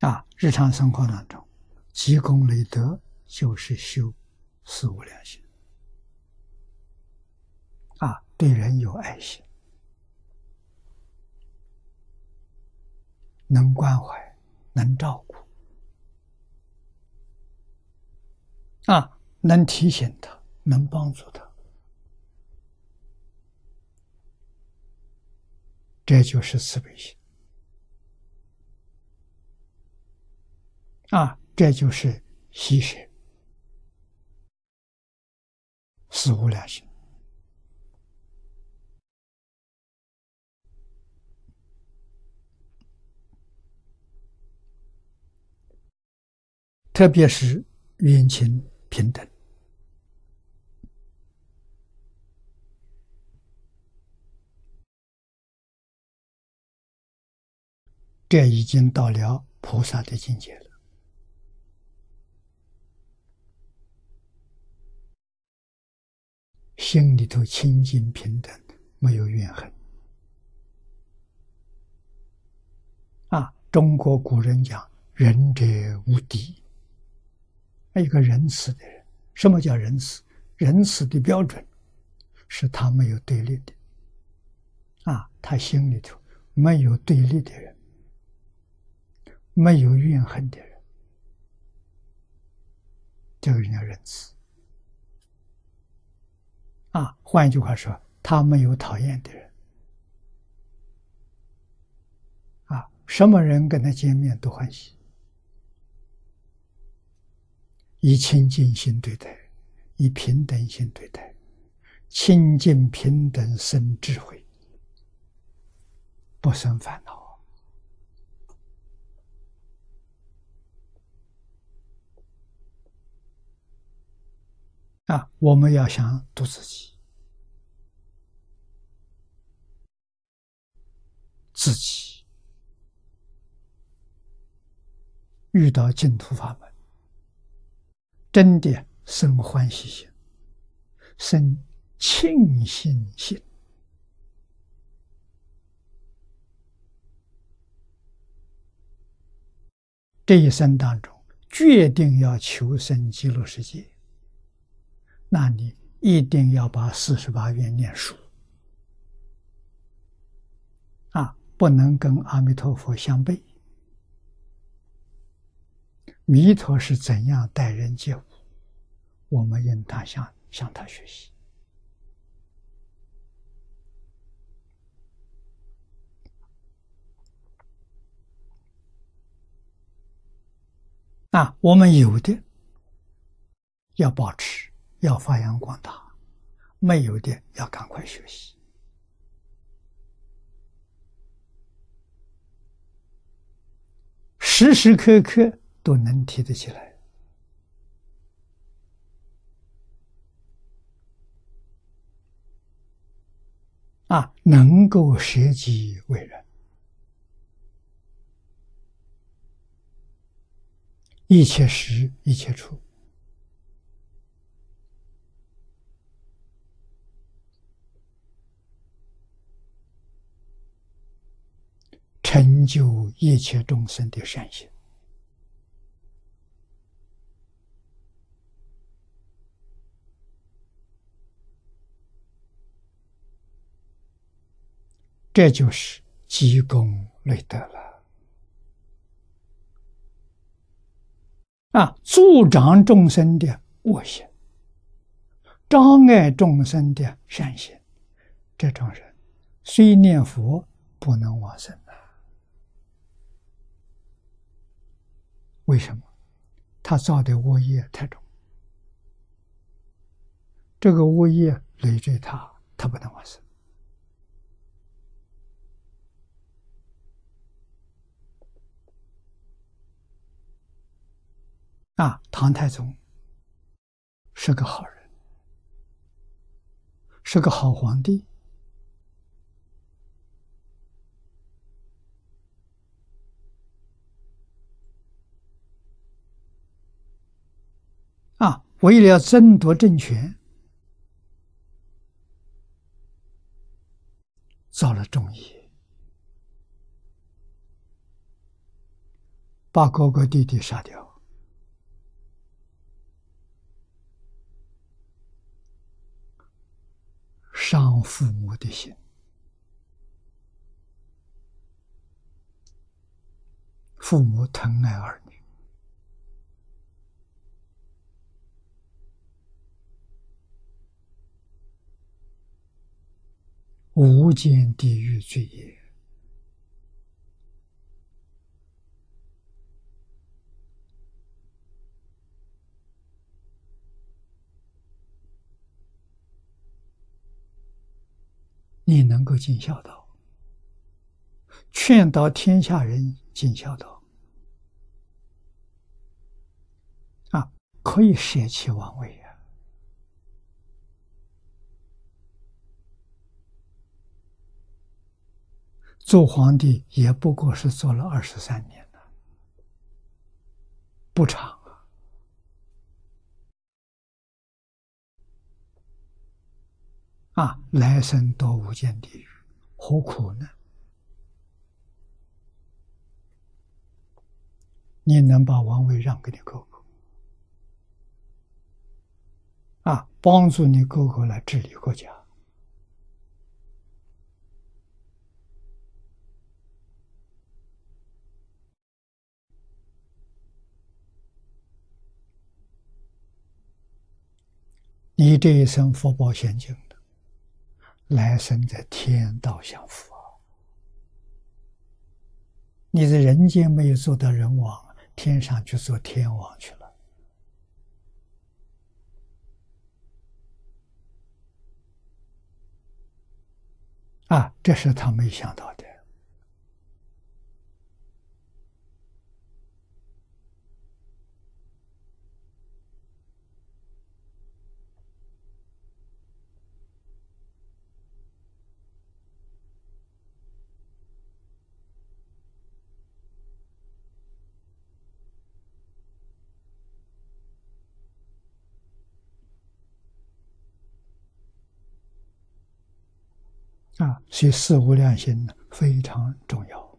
啊，日常生活当中，积功累德就是修四无量心。啊，对人有爱心，能关怀，能照顾，啊，能提醒他，能帮助他，这就是慈悲心。啊，这就是喜舍，四无量心。特别是冤亲平等，这已经到了菩萨的境界了。心里头清净平等，没有怨恨。啊，中国古人讲“仁者无敌”。一个仁慈的人，什么叫仁慈？仁慈的标准是他没有对立的，啊，他心里头没有对立的人，没有怨恨的人，这个人叫仁慈。啊，换一句话说，他没有讨厌的人，啊，什么人跟他见面都欢喜。以清净心对待，以平等心对待，清净平等生智慧，不生烦恼。啊，我们要想度自己，自己。遇到净土法门。真的生欢喜心，生庆幸心，这一生当中决定要求生极乐世界，那你一定要把四十八愿念熟啊，不能跟阿弥陀佛相背。弥陀是怎样待人接物，我们应当向向他学习。啊，我们有的要保持，要发扬光大；没有的要赶快学习，时时刻刻。都能提得起来啊！能够舍己为人，一切时一切处，成就一切众生的善行。这就是积功累德了啊！助长众生的恶行，障碍众生的善行，这种人虽念佛不能往生为什么？他造的恶业太重，这个恶业累赘他，他不能往生。啊，唐太宗是个好人，是个好皇帝。为了争夺政权，造了众业，把哥哥弟弟杀掉，伤父母的心，父母疼爱儿女，无间地狱罪业。你能够尽孝道，劝导天下人尽孝道，啊，可以舍弃王位。做皇帝也不过是做了二十三年了，不长。啊！啊来生多无间地狱，何苦呢？你能把王位让给你哥哥，啊，帮助你哥哥来治理国家，你这一生福报显净。来生在天道享福啊！你在人间没有做到人王，天上去做天王去了啊！这是他没想到的。啊，所以四无量心呢非常重要。